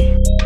Bye.